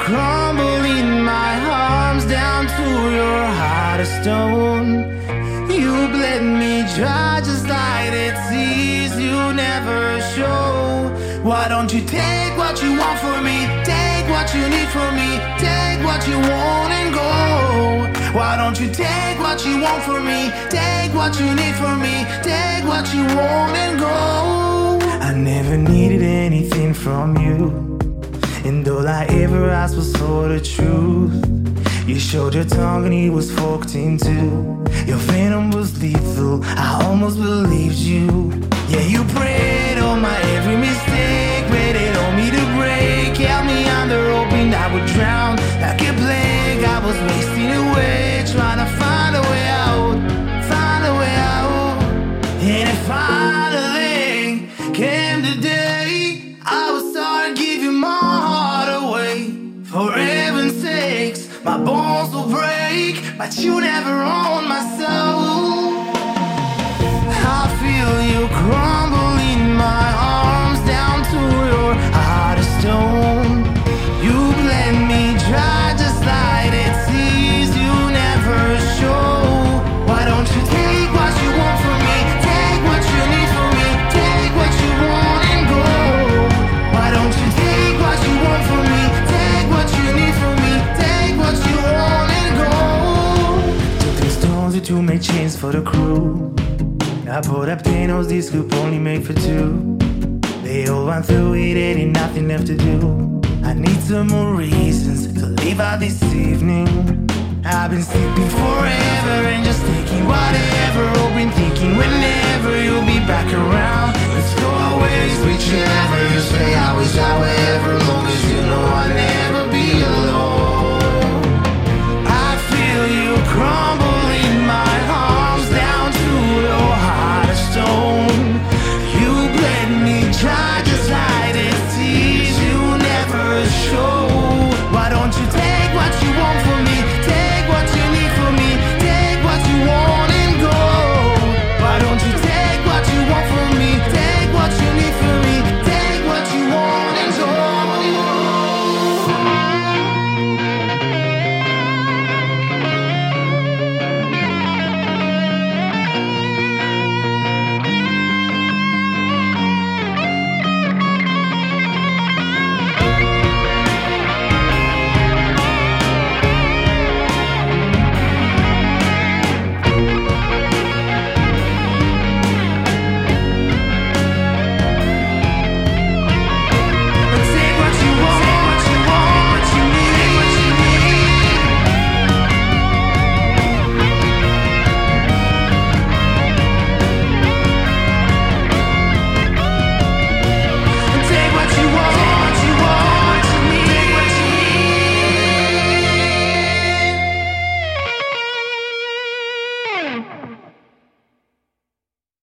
crumbling my arms down to your heart of stone. You bled me dry just like the tears you never show. Why don't you take what you want from me? Take what you need from me. Take what you want and go. Why don't you take what you want from me? Take what you need from me. Take what you want and go. I never needed anything from you. And all I ever asked was for the truth. You showed your tongue and it was forked in two. Your venom was lethal. I almost believed you. Yeah, you preyed on my every mistake, waited on me to break. Held me under, hoping I would drown like a plague. I was wasting away, trying to find a way out, find a way out. And it finally my bones will break, but you never own my soul. I feel you crumbling my arms down to your heart of stone. To make chains for the crew. I put up Thanos, this could only make for two. They all went through it, ain't nothing left to do. I need some more reasons to leave out this evening. I've been sleeping forever and just